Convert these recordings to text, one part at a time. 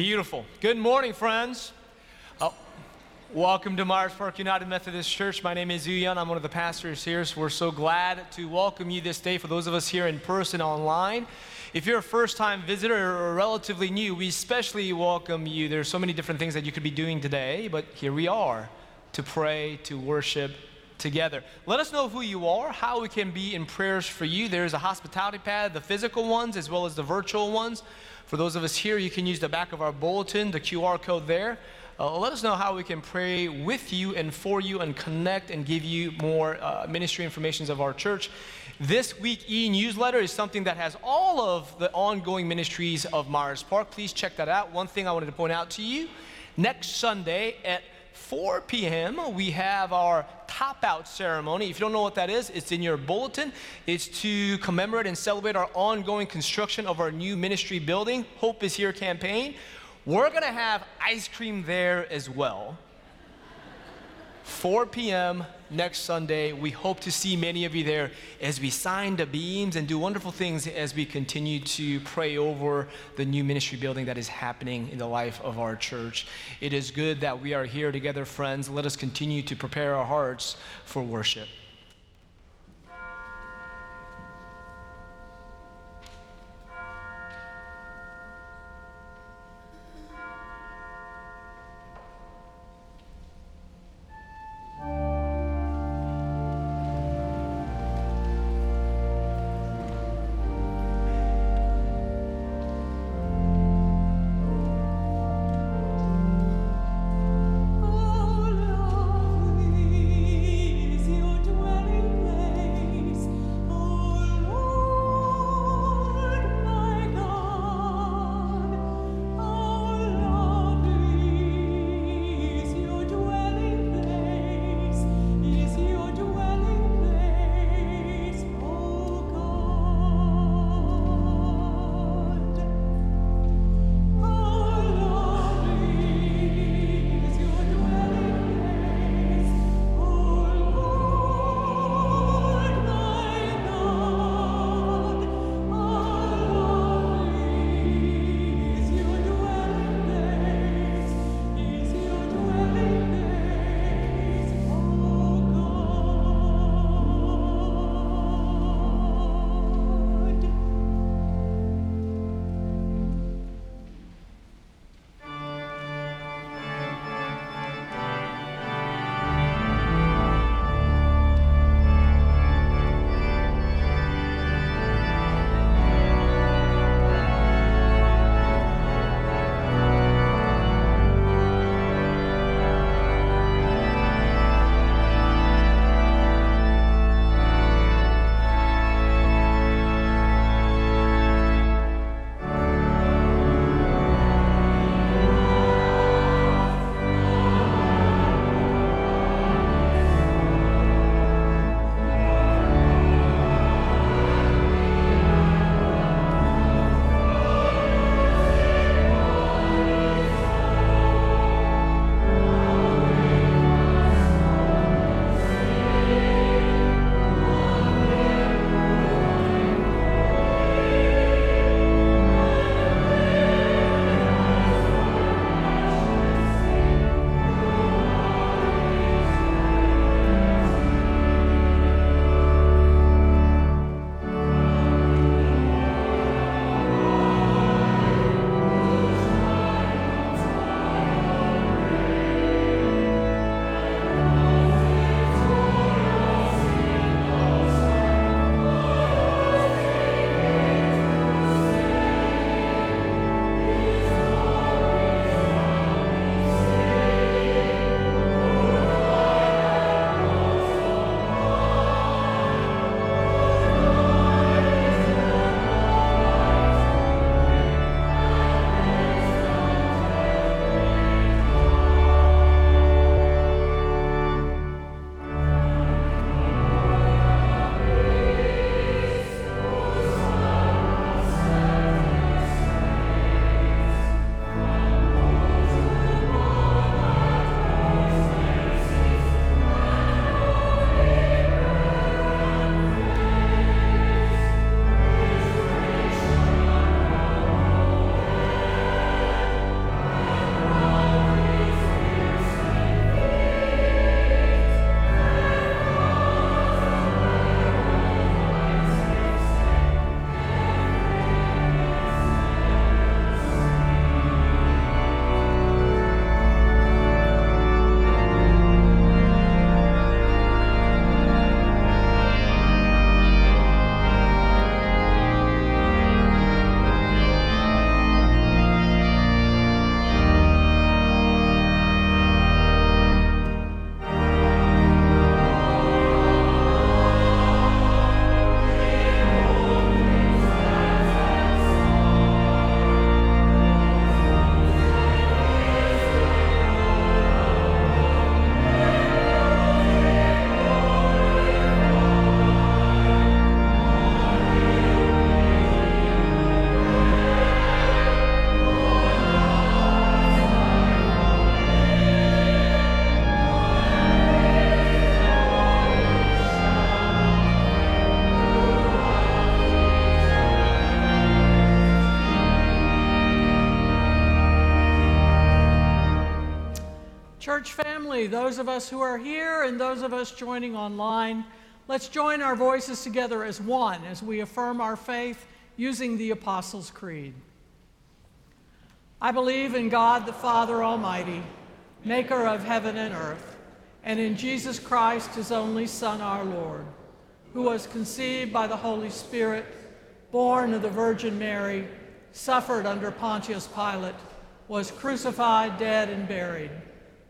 Beautiful. Good morning, friends. Oh, welcome to Myers Park United Methodist Church. My name is Yuyan. I'm one of the pastors here. So we're so glad to welcome you this day for those of us here in person online. If you're a first time visitor or relatively new, we especially welcome you. There's so many different things that you could be doing today, but here we are to pray, to worship, together. Let us know who you are, how we can be in prayers for you. There's a hospitality pad, the physical ones as well as the virtual ones. For those of us here, you can use the back of our bulletin, the QR code there. Uh, let us know how we can pray with you and for you and connect and give you more uh, ministry information of our church. This week e newsletter is something that has all of the ongoing ministries of Myers Park. Please check that out. One thing I wanted to point out to you next Sunday at 4 p.m., we have our top out ceremony. If you don't know what that is, it's in your bulletin. It's to commemorate and celebrate our ongoing construction of our new ministry building, Hope is Here campaign. We're going to have ice cream there as well. 4 p.m. next Sunday. We hope to see many of you there as we sign the beams and do wonderful things as we continue to pray over the new ministry building that is happening in the life of our church. It is good that we are here together, friends. Let us continue to prepare our hearts for worship. Family, those of us who are here and those of us joining online, let's join our voices together as one as we affirm our faith using the Apostles' Creed. I believe in God the Father Almighty, maker of heaven and earth, and in Jesus Christ, his only Son, our Lord, who was conceived by the Holy Spirit, born of the Virgin Mary, suffered under Pontius Pilate, was crucified, dead, and buried.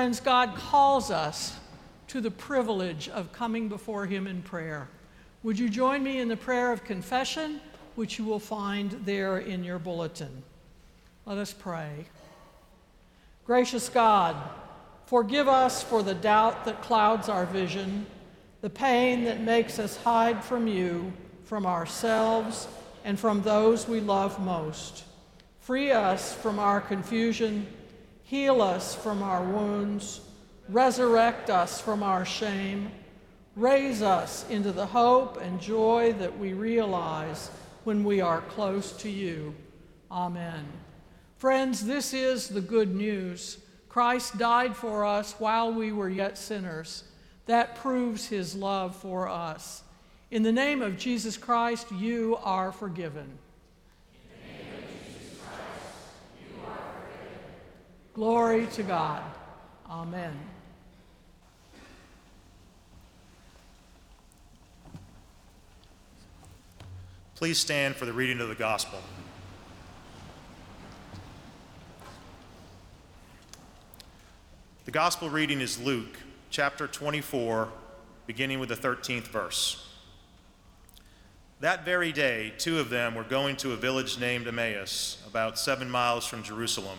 Friends, God calls us to the privilege of coming before Him in prayer. Would you join me in the prayer of confession, which you will find there in your bulletin? Let us pray. Gracious God, forgive us for the doubt that clouds our vision, the pain that makes us hide from you, from ourselves, and from those we love most. Free us from our confusion Heal us from our wounds, resurrect us from our shame, raise us into the hope and joy that we realize when we are close to you. Amen. Friends, this is the good news. Christ died for us while we were yet sinners. That proves his love for us. In the name of Jesus Christ, you are forgiven. Glory to God. Amen. Please stand for the reading of the gospel. The gospel reading is Luke chapter 24, beginning with the 13th verse. That very day, two of them were going to a village named Emmaus, about seven miles from Jerusalem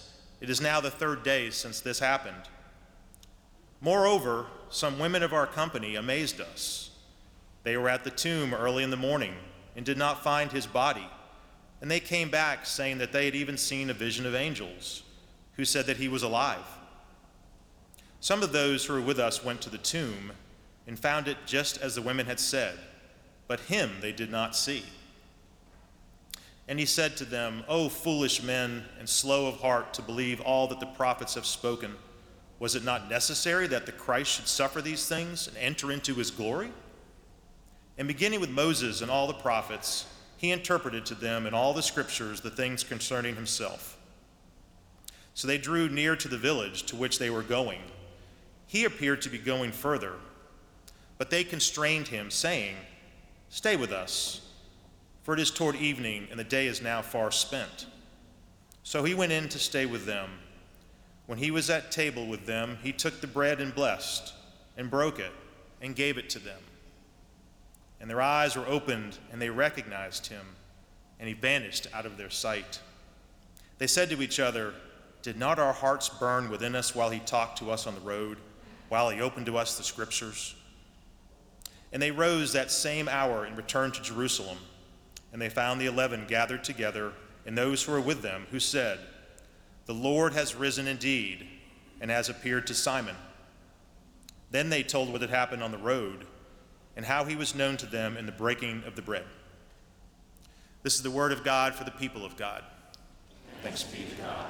it is now the third day since this happened. Moreover, some women of our company amazed us. They were at the tomb early in the morning and did not find his body. And they came back saying that they had even seen a vision of angels who said that he was alive. Some of those who were with us went to the tomb and found it just as the women had said, but him they did not see. And he said to them, O foolish men and slow of heart to believe all that the prophets have spoken, was it not necessary that the Christ should suffer these things and enter into his glory? And beginning with Moses and all the prophets, he interpreted to them in all the scriptures the things concerning himself. So they drew near to the village to which they were going. He appeared to be going further, but they constrained him, saying, Stay with us, for it is toward evening, and the day is now far spent. So he went in to stay with them. When he was at table with them, he took the bread and blessed, and broke it, and gave it to them. And their eyes were opened, and they recognized him, and he vanished out of their sight. They said to each other, Did not our hearts burn within us while he talked to us on the road, while he opened to us the scriptures? And they rose that same hour and returned to Jerusalem. And they found the eleven gathered together, and those who were with them, who said, The Lord has risen indeed, and has appeared to Simon. Then they told what had happened on the road, and how he was known to them in the breaking of the bread. This is the word of God for the people of God. Thanks be to God.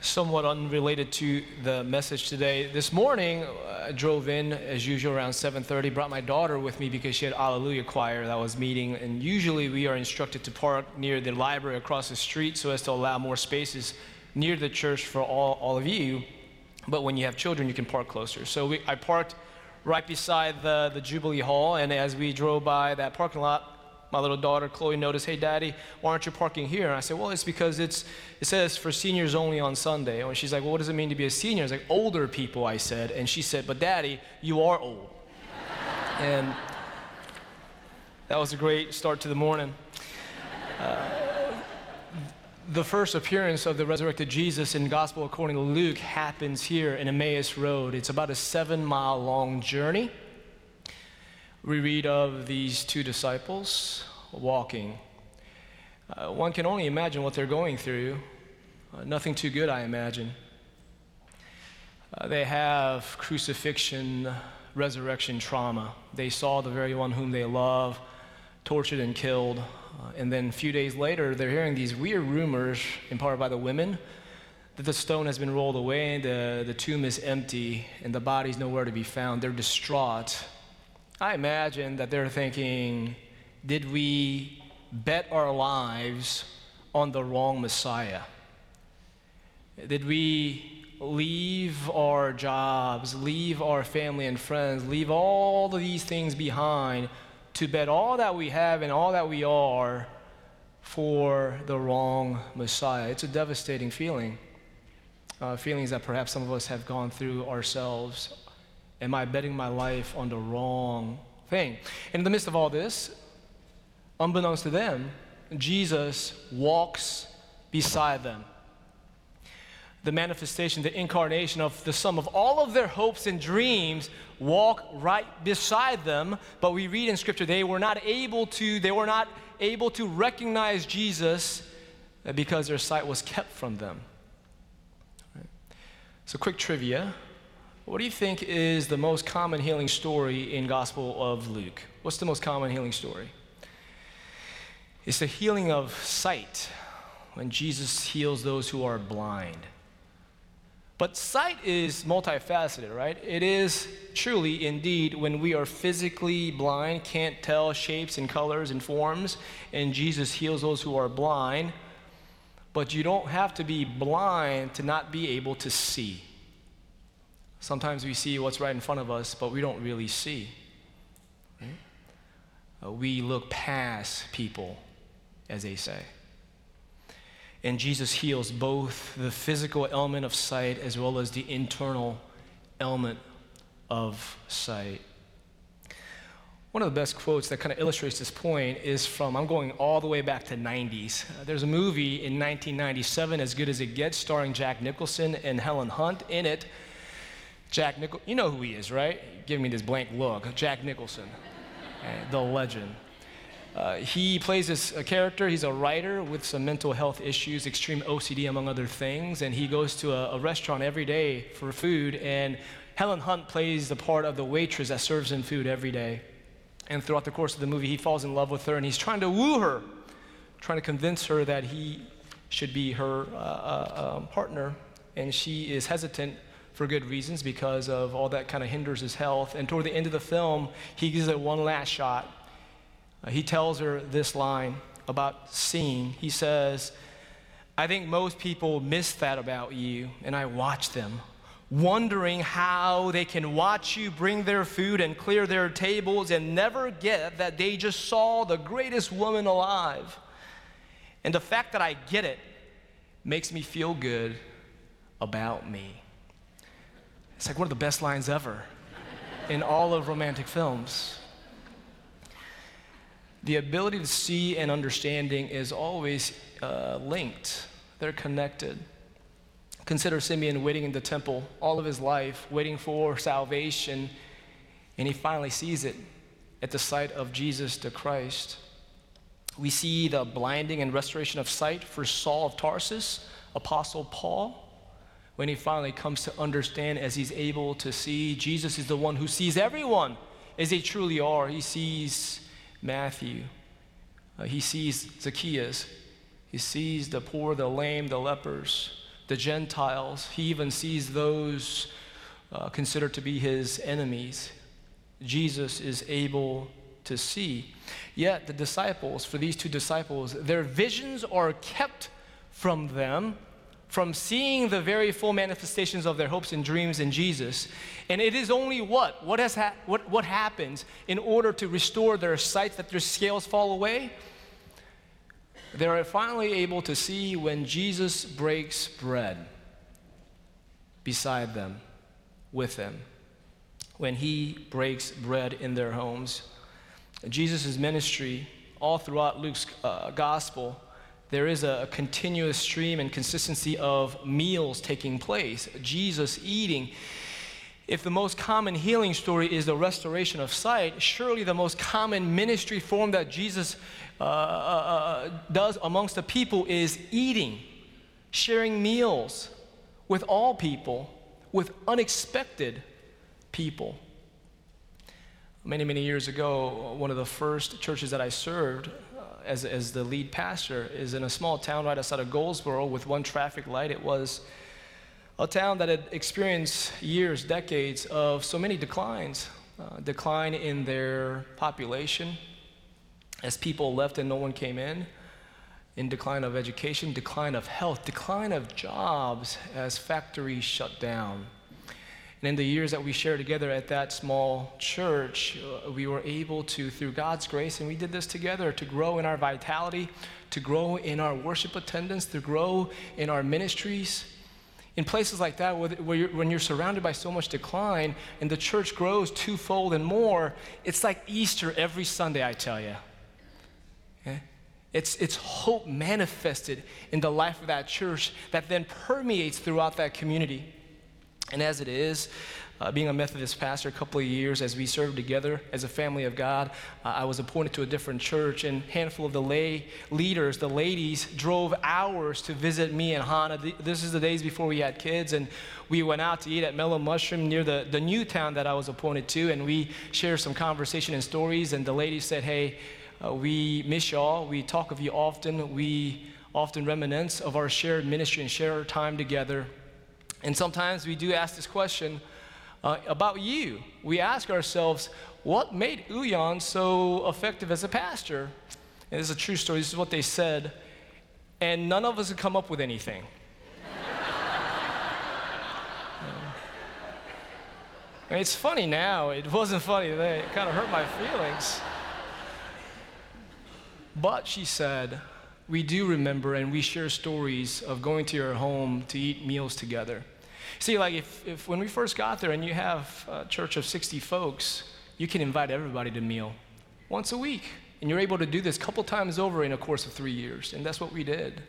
Somewhat unrelated to the message today. This morning, uh, I drove in as usual around 7:30. Brought my daughter with me because she had Alleluia choir that was meeting, and usually we are instructed to park near the library across the street so as to allow more spaces near the church for all, all of you. But when you have children, you can park closer. So we, I parked right beside the, the Jubilee Hall, and as we drove by that parking lot, my little daughter Chloe noticed, "Hey, Daddy, why aren't you parking here?" And I said, "Well, it's because it's it says for seniors only on Sunday." And she's like, "Well, what does it mean to be a senior?" I was like, "Older people," I said, and she said, "But Daddy, you are old." and that was a great start to the morning. Uh, the first appearance of the resurrected Jesus in Gospel according to Luke happens here in Emmaus Road. It's about a seven mile long journey we read of these two disciples walking. Uh, one can only imagine what they're going through. Uh, nothing too good, I imagine. Uh, they have crucifixion, resurrection trauma. They saw the very one whom they love tortured and killed. Uh, and then a few days later, they're hearing these weird rumors, imparted by the women, that the stone has been rolled away, the, the tomb is empty, and the body's nowhere to be found. They're distraught. I imagine that they're thinking, did we bet our lives on the wrong Messiah? Did we leave our jobs, leave our family and friends, leave all of these things behind to bet all that we have and all that we are for the wrong Messiah? It's a devastating feeling. Uh, feelings that perhaps some of us have gone through ourselves Am I betting my life on the wrong thing? In the midst of all this, unbeknownst to them, Jesus walks beside them. The manifestation, the incarnation of the sum of all of their hopes and dreams walk right beside them. But we read in Scripture they were not able to, they were not able to recognize Jesus because their sight was kept from them. So, quick trivia what do you think is the most common healing story in Gospel of Luke? What's the most common healing story? It's the healing of sight when Jesus heals those who are blind. But sight is multifaceted, right? It is truly, indeed, when we are physically blind, can't tell shapes and colors and forms, and Jesus heals those who are blind. But you don't have to be blind to not be able to see. Sometimes we see what's right in front of us, but we don't really see. Right? Uh, we look past people, as they say. And Jesus heals both the physical element of sight as well as the internal element of sight. One of the best quotes that kind of illustrates this point is from, I'm going all the way back to 90s. Uh, there's a movie in 1997, As Good as It Gets, starring Jack Nicholson and Helen Hunt. In it, Jack Nicholson, you know who he is, right? Give me this blank look. Jack Nicholson, the legend. Uh, he plays this a character. He's a writer with some mental health issues, extreme OCD, among other things. And he goes to a, a restaurant every day for food. And Helen Hunt plays the part of the waitress that serves him food every day. And throughout the course of the movie, he falls in love with her and he's trying to woo her, trying to convince her that he should be her uh, uh, um, partner. And she is hesitant for good reasons because of all that kind of hinders his health. And toward the end of the film, he gives it one last shot. Uh, he tells her this line about seeing. He says, I think most people miss that about you, and I watch them, wondering how they can watch you bring their food and clear their tables and never get that they just saw the greatest woman alive. And the fact that I get it makes me feel good about me. It's like one of the best lines ever in all of romantic films. The ability to see and understanding is always uh, linked, they're connected. Consider Simeon waiting in the temple all of his life, waiting for salvation, and he finally sees it at the sight of Jesus the Christ. We see the blinding and restoration of sight for Saul of Tarsus, Apostle Paul, when he finally comes to understand as he's able to see Jesus is the one who sees everyone as they truly are. He sees Matthew, uh, he sees Zacchaeus, he sees the poor, the lame, the lepers, the Gentiles. He even sees those uh, considered to be his enemies. Jesus is able to see. Yet the disciples, for these two disciples, their visions are kept from them from seeing the very full manifestations of their hopes and dreams in Jesus. And it is only what? What, has ha- what, what happens in order to restore their sight that their scales fall away? They are finally able to see when Jesus breaks bread beside them, with them, when he breaks bread in their homes. Jesus' ministry, all throughout Luke's uh, gospel, there is a continuous stream and consistency of meals taking place, Jesus eating. If the most common healing story is the restoration of sight, surely the most common ministry form that Jesus uh, uh, uh does amongst the people is eating, sharing meals with all people, with unexpected people. Many, many years ago, one of the first churches that I served uh, as, as the lead pastor is in a small town right outside of Goldsboro with one traffic light. It was a town that had experienced years, decades of so many declines uh, decline in their population as people left and no one came in, in decline of education, decline of health, decline of jobs as factories shut down. And in the years that we shared together at that small church, uh, we were able to, through God's grace, and we did this together, to grow in our vitality, to grow in our worship attendance, to grow in our ministries. In places like that, where you're, when you're surrounded by so much decline and the church grows twofold and more, it's like Easter every Sunday, I tell you. Okay? It's, it's hope manifested in the life of that church that then permeates throughout that community. And as it is, uh, being a Methodist pastor a couple of years as we served together as a family of God, uh, I was appointed to a different church, and a handful of the lay leaders, the ladies, drove hours to visit me and Hannah. This is the days before we had kids, and we went out to eat at Mellow Mushroom near the, the new town that I was appointed to, and we shared some conversation and stories. And the ladies said, Hey, uh, we miss y'all. We talk of you often. We often reminisce of our shared ministry and share our time together. And sometimes we do ask this question uh, about you. We ask ourselves, what made Uyan so effective as a pastor? And this is a true story. This is what they said. And none of us could come up with anything. I mean, it's funny now. It wasn't funny then. It kind of hurt my feelings. But she said, we do remember and we share stories of going to your home to eat meals together. See, like if, if when we first got there and you have a church of 60 folks, you can invite everybody to meal once a week. And you're able to do this a couple times over in a course of three years. And that's what we did.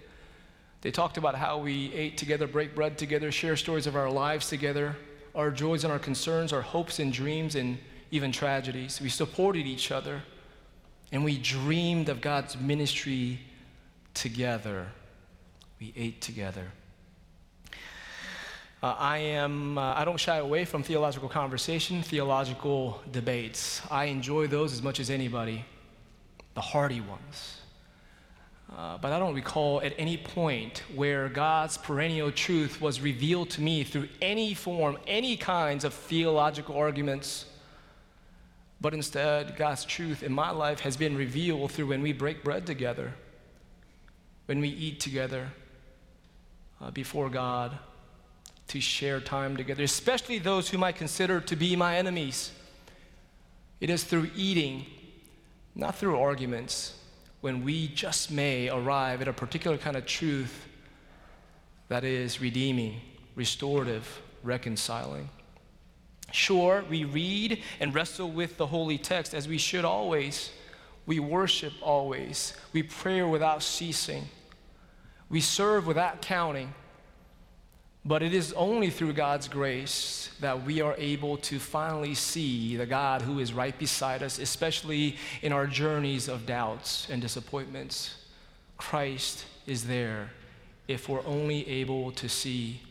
They talked about how we ate together, break bread together, share stories of our lives together, our joys and our concerns, our hopes and dreams, and even tragedies. We supported each other, and we dreamed of God's ministry together. We ate together. Uh, I am, uh, I don't shy away from theological conversation, theological debates. I enjoy those as much as anybody, the hearty ones. Uh, but I don't recall at any point where God's perennial truth was revealed to me through any form, any kinds of theological arguments. But instead, God's truth in my life has been revealed through when we break bread together, when we eat together uh, before God, to share time together, especially those whom I consider to be my enemies. It is through eating, not through arguments, when we just may arrive at a particular kind of truth that is redeeming, restorative, reconciling. Sure, we read and wrestle with the holy text as we should always. We worship always. We pray without ceasing. We serve without counting. But it is only through God's grace that we are able to finally see the God who is right beside us, especially in our journeys of doubts and disappointments. Christ is there if we're only able to see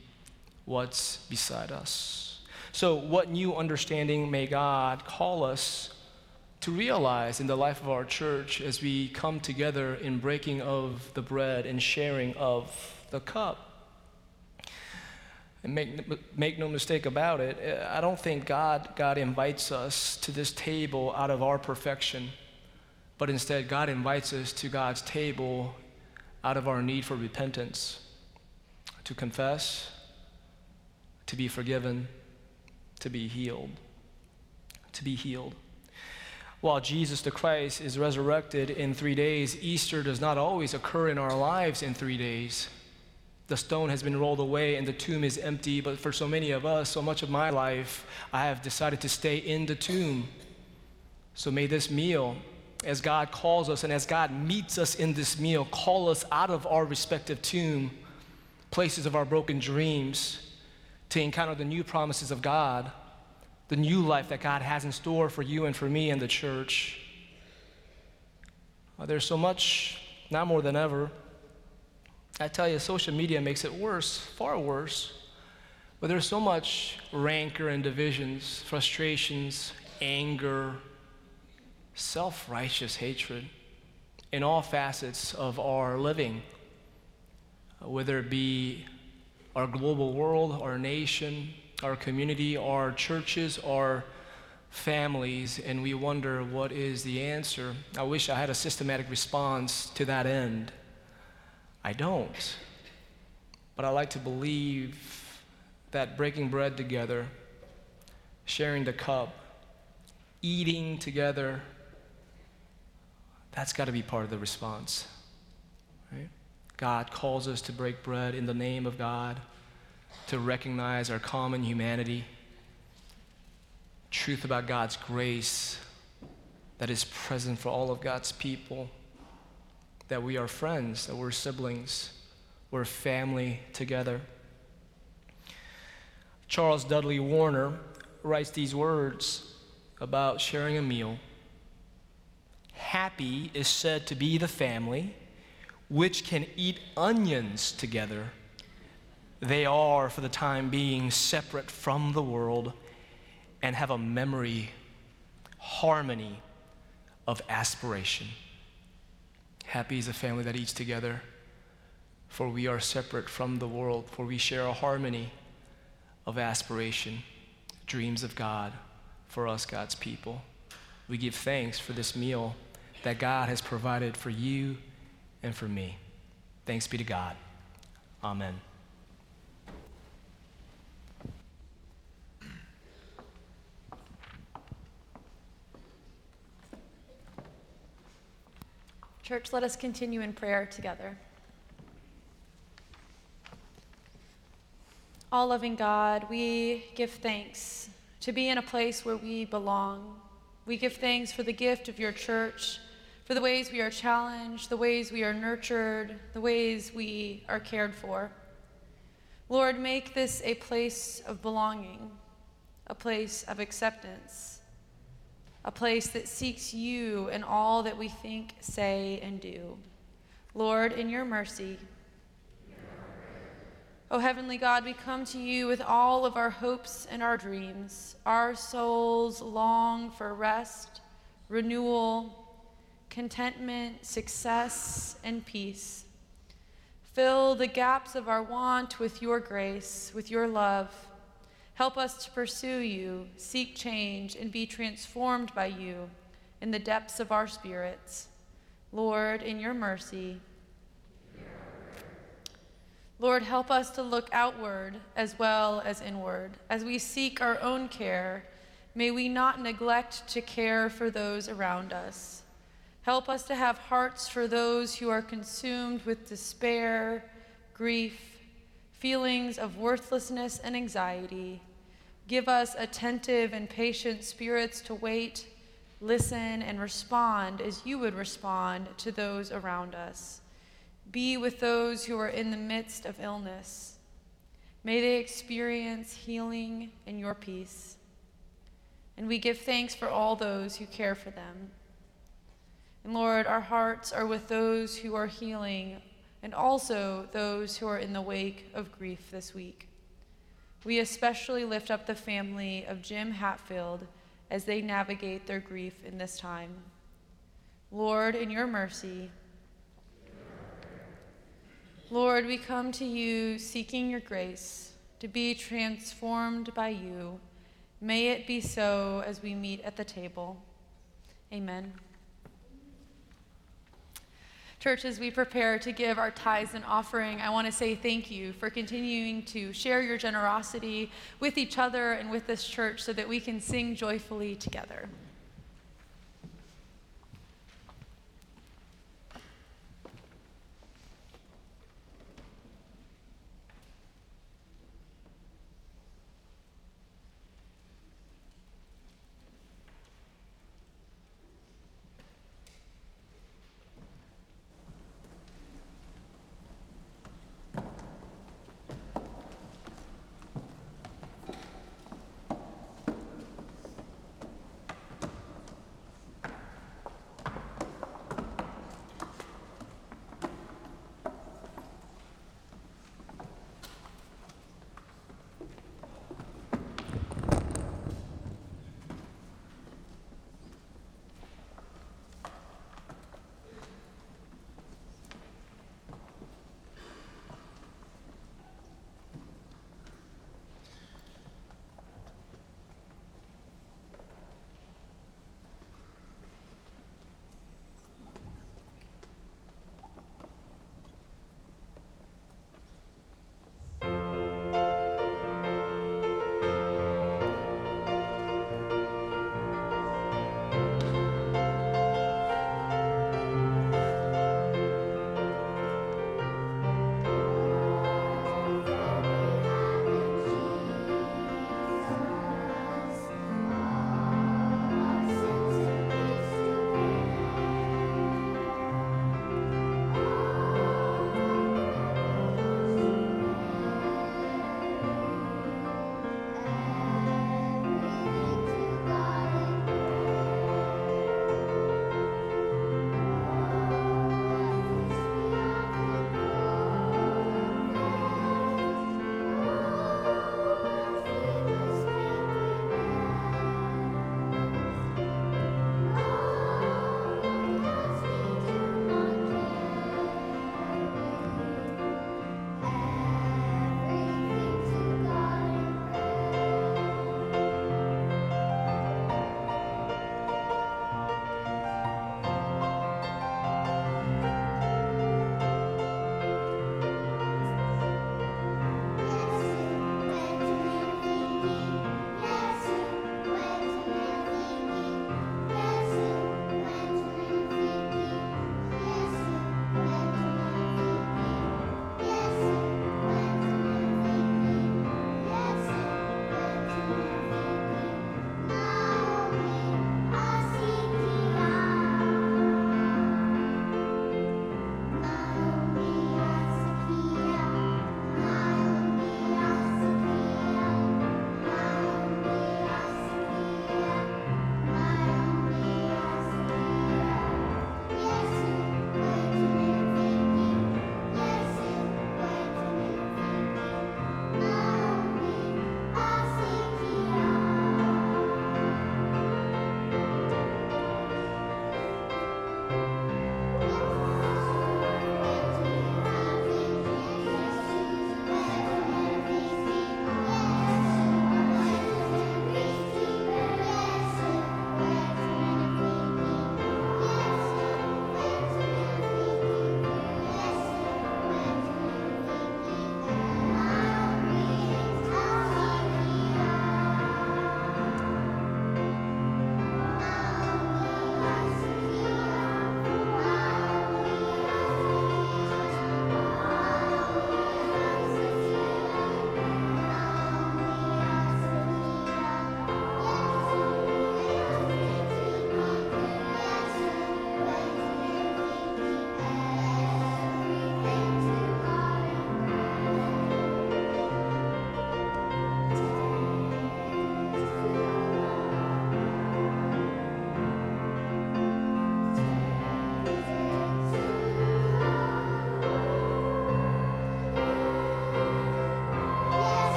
what's beside us. So, what new understanding may God call us to realize in the life of our church as we come together in breaking of the bread and sharing of the cup? And make, make no mistake about it, eh, I don't think God, God invites us to this table out of our perfection, but instead, God invites us to God's table out of our need for repentance, to confess, to be forgiven, to be healed. To be healed. While Jesus the Christ is resurrected in three days, Easter does not always occur in our lives in three days. The stone has been rolled away and the tomb is empty, but for so many of us, so much of my life, I have decided to stay in the tomb. So may this meal, as God calls us and as God meets us in this meal, call us out of our respective tomb, places of our broken dreams, to encounter the new promises of God, the new life that God has in store for you and for me and the church. Uh, there's so much, now more than ever, I tell you, social media makes it worse, far worse. But there's so much rancor and divisions, frustrations, anger, self righteous hatred in all facets of our living, whether it be our global world, our nation, our community, our churches, our families, and we wonder what is the answer. I wish I had a systematic response to that end. I don't. But I like to believe that breaking bread together, sharing the cup, eating together, that's got to be part of the response. Right? God calls us to break bread in the name of God, to recognize our common humanity, truth about God's grace that is present for all of God's people that we are friends, that we're siblings, we're family together. Charles Dudley Warner writes these words about sharing a meal. Happy is said to be the family which can eat onions together. They are, for the time being, separate from the world and have a memory, harmony of aspiration. Happy is a family that eats together, for we are separate from the world, for we share a harmony of aspiration, dreams of God for us, God's people. We give thanks for this meal that God has provided for you and for me. Thanks be to God. Amen. Church, let us continue in prayer together. All loving God, we give thanks to be in a place where we belong. We give thanks for the gift of your church, for the ways we are challenged, the ways we are nurtured, the ways we are cared for. Lord, make this a place of belonging, a place of acceptance a place that seeks you in all that we think, say, and do. Lord, in your mercy, O oh, Heavenly God, we come to you with all of our hopes and our dreams. Our souls long for rest, renewal, contentment, success, and peace. Fill the gaps of our want with your grace, with your love. Help us to pursue you, seek change, and be transformed by you in the depths of our spirits. Lord, in your mercy. Lord, help us to look outward as well as inward. As we seek our own care, may we not neglect to care for those around us. Help us to have hearts for those who are consumed with despair, grief, feelings of worthlessness and anxiety. Give us attentive and patient spirits to wait, listen, and respond as you would respond to those around us. Be with those who are in the midst of illness. May they experience healing and your peace. And we give thanks for all those who care for them. And Lord, our hearts are with those who are healing and also those who are in the wake of grief this week. We especially lift up the family of Jim Hatfield as they navigate their grief in this time. Lord, in your mercy, Lord, we come to you seeking your grace to be transformed by you. May it be so as we meet at the table. Amen. Church, as we prepare to give our tithes and offering, I want to say thank you for continuing to share your generosity with each other and with this church so that we can sing joyfully together.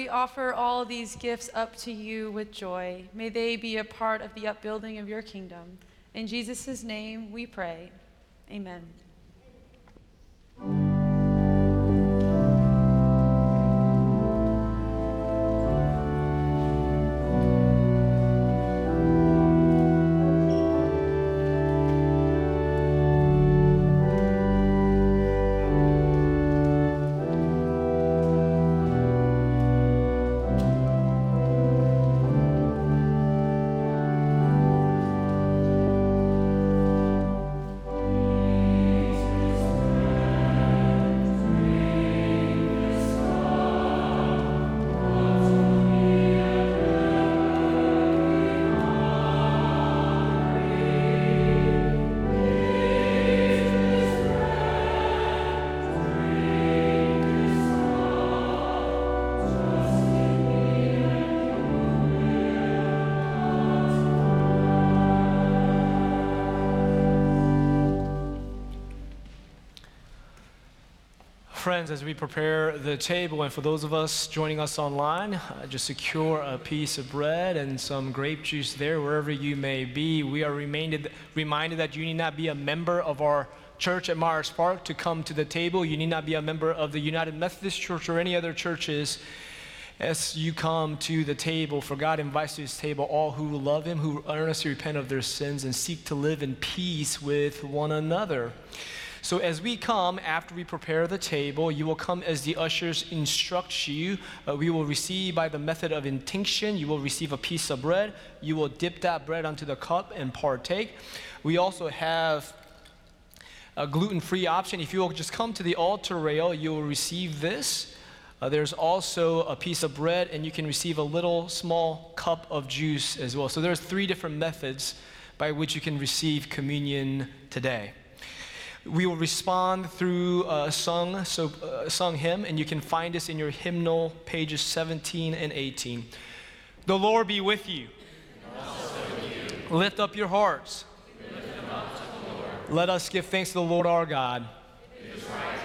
We offer all these gifts up to you with joy. May they be a part of the upbuilding of your kingdom. In Jesus' name we pray. Amen. Friends, as we prepare the table, and for those of us joining us online, uh, just secure a piece of bread and some grape juice there, wherever you may be. We are reminded, reminded that you need not be a member of our church at Myers Park to come to the table. You need not be a member of the United Methodist Church or any other churches as you come to the table, for God invites to his table all who love him, who earnestly repent of their sins, and seek to live in peace with one another. So, as we come after we prepare the table, you will come as the ushers instruct you. Uh, we will receive by the method of intinction. You will receive a piece of bread. You will dip that bread onto the cup and partake. We also have a gluten free option. If you will just come to the altar rail, you will receive this. Uh, there's also a piece of bread, and you can receive a little small cup of juice as well. So, there's three different methods by which you can receive communion today. We will respond through a sung, so uh, sung hymn, and you can find us in your hymnal pages 17 and 18. The Lord be with you. Lift up your hearts. Up Let us give thanks to the Lord our God. It is right.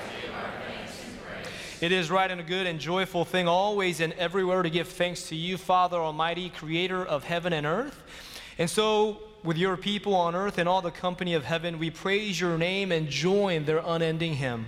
It is right and a good and joyful thing always and everywhere to give thanks to you, Father Almighty, creator of heaven and earth. And so with your people on earth and all the company of heaven, we praise your name and join their unending hymn.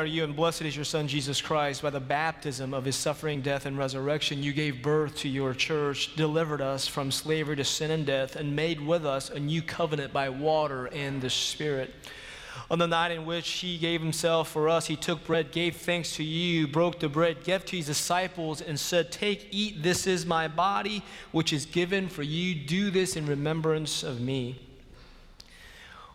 Are you, and blessed is your Son, Jesus Christ. By the baptism of his suffering, death, and resurrection, you gave birth to your church, delivered us from slavery to sin and death, and made with us a new covenant by water and the Spirit. On the night in which he gave himself for us, he took bread, gave thanks to you, broke the bread, gave to his disciples, and said, Take, eat, this is my body, which is given for you. Do this in remembrance of me.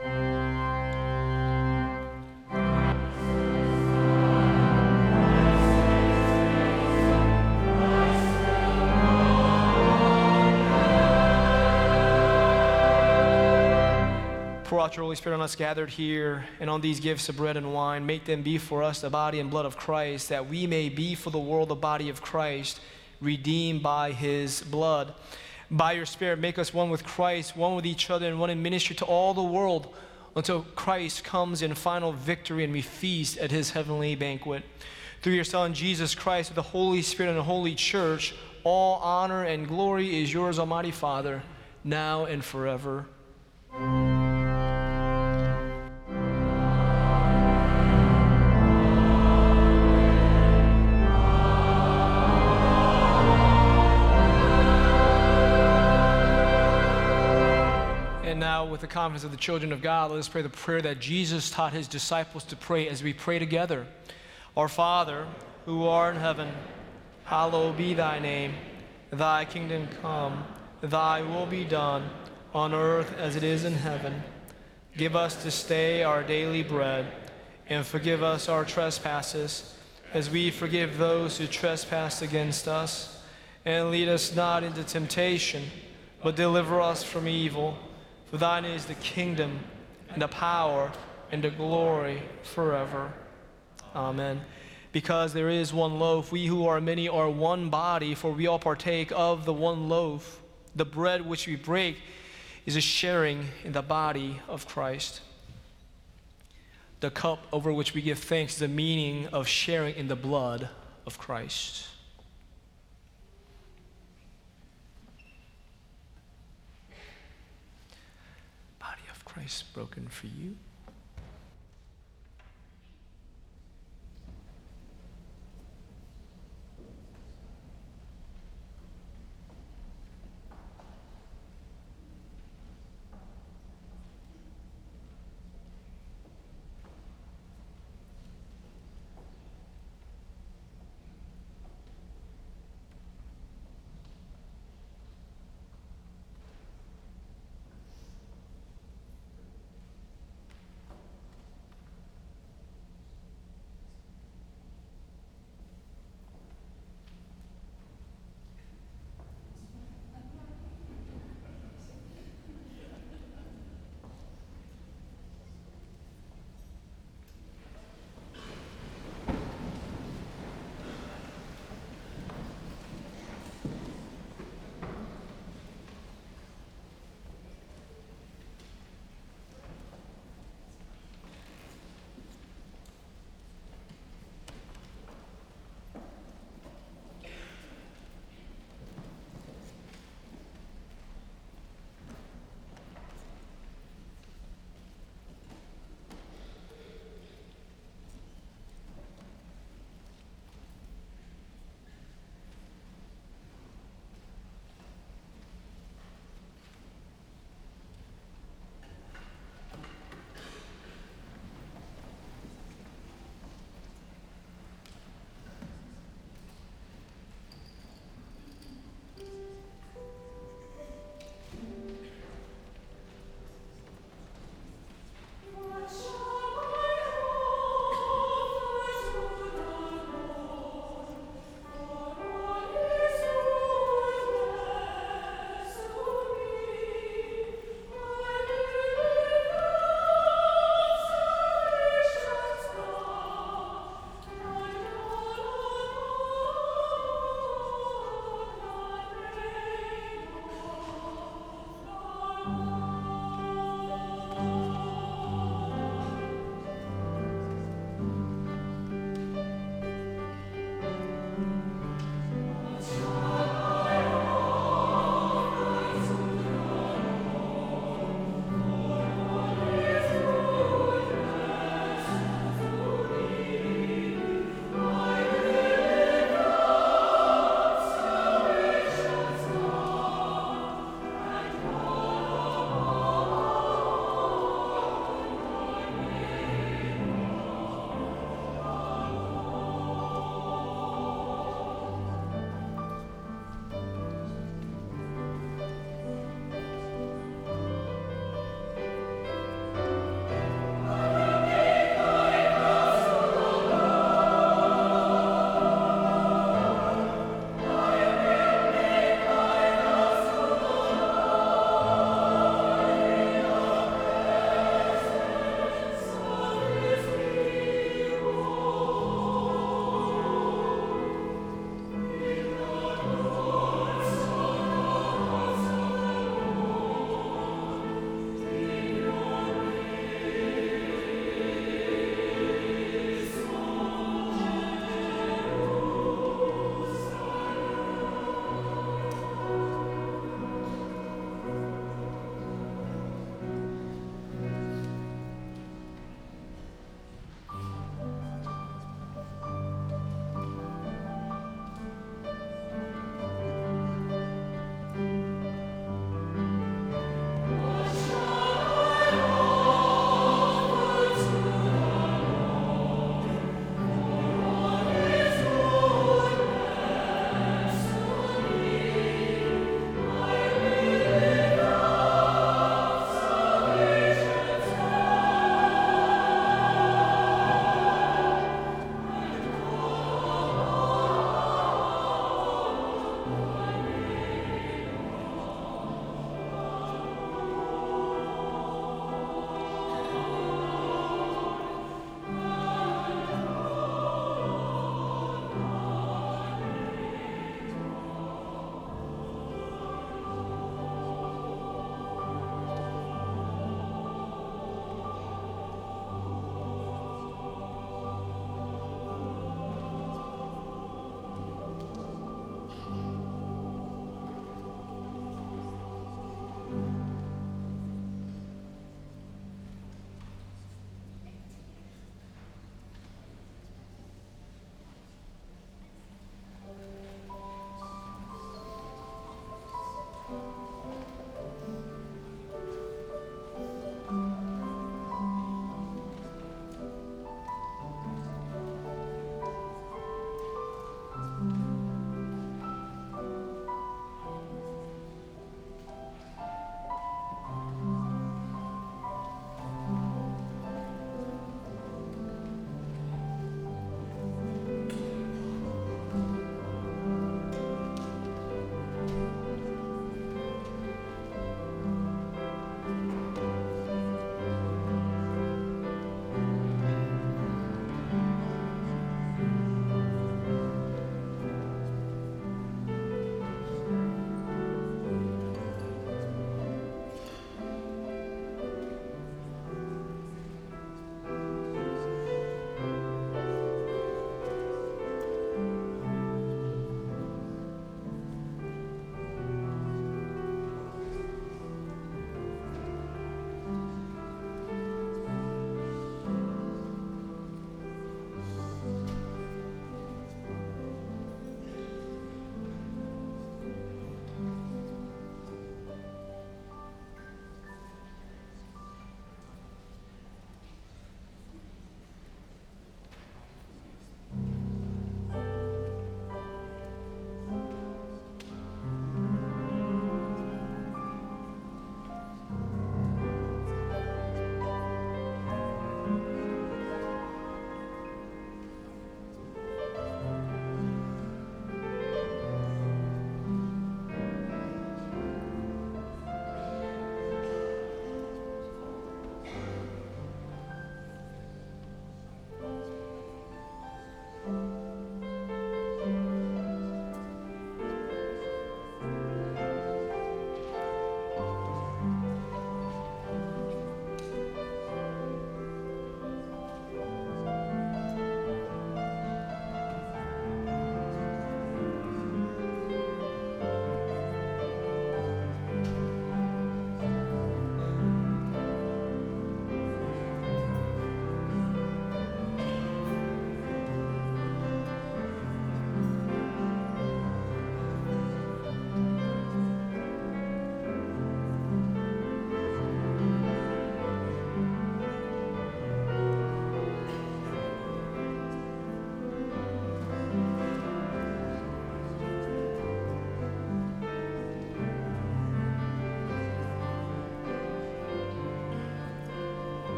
Pour out your Holy Spirit on us gathered here and on these gifts of bread and wine. Make them be for us the body and blood of Christ, that we may be for the world the body of Christ, redeemed by his blood by your Spirit, make us one with Christ, one with each other, and one in ministry to all the world until Christ comes in final victory and we feast at his heavenly banquet. Through your Son, Jesus Christ, with the Holy Spirit and the Holy Church, all honor and glory is yours, Almighty Father, now and forever. With the confidence of the children of God, let us pray the prayer that Jesus taught his disciples to pray as we pray together. Our Father, who art in heaven, hallowed be thy name. Thy kingdom come, thy will be done, on earth as it is in heaven. Give us this day our daily bread, and forgive us our trespasses, as we forgive those who trespass against us. And lead us not into temptation, but deliver us from evil. For thine is the kingdom, and the power, and the glory forever. Amen. Because there is one loaf, we who are many are one body, for we all partake of the one loaf. The bread which we break is a sharing in the body of Christ. The cup over which we give thanks is the meaning of sharing in the blood of Christ. Body of Christ broken for you.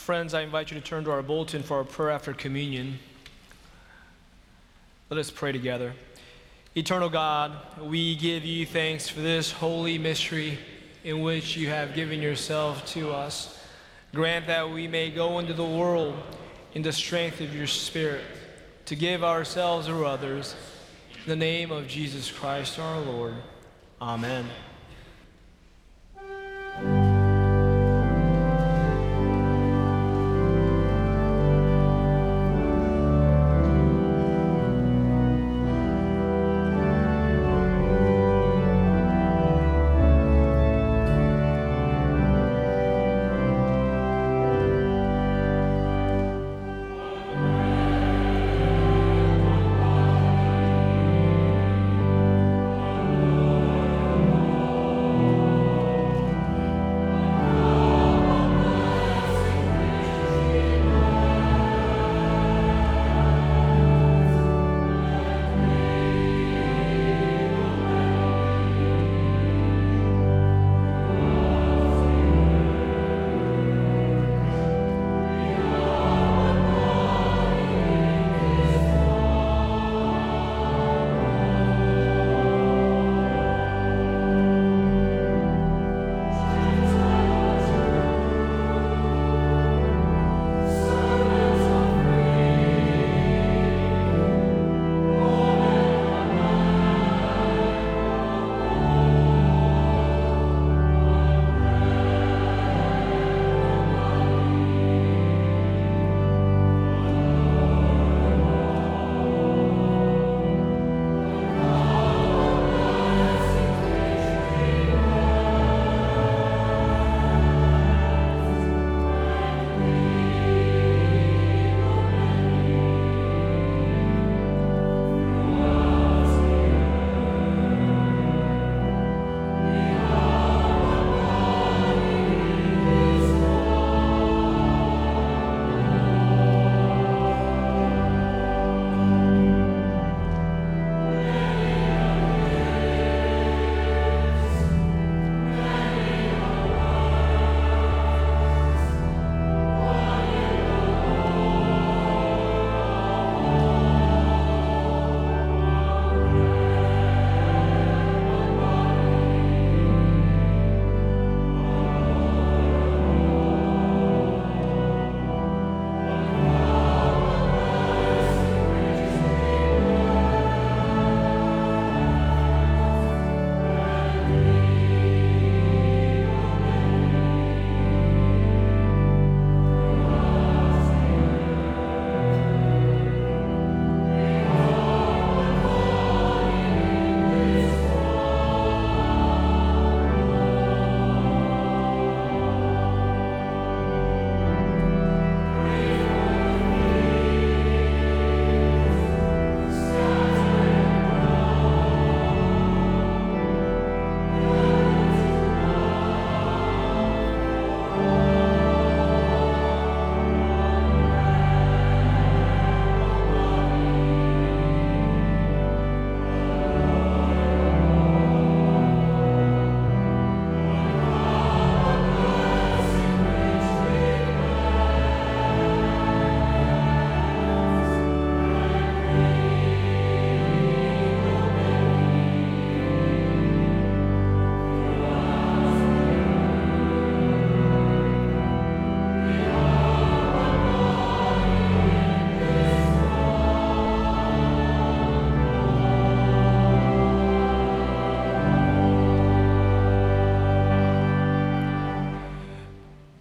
Friends, I invite you to turn to our bulletin for our prayer after communion. Let us pray together. Eternal God, we give you thanks for this holy mystery in which you have given yourself to us. Grant that we may go into the world in the strength of your Spirit to give ourselves or others. In the name of Jesus Christ our Lord. Amen.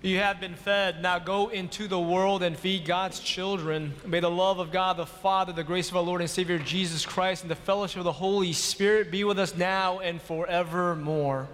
You have been fed. Now go into the world and feed God's children. May the love of God the Father, the grace of our Lord and Savior Jesus Christ, and the fellowship of the Holy Spirit be with us now and forevermore.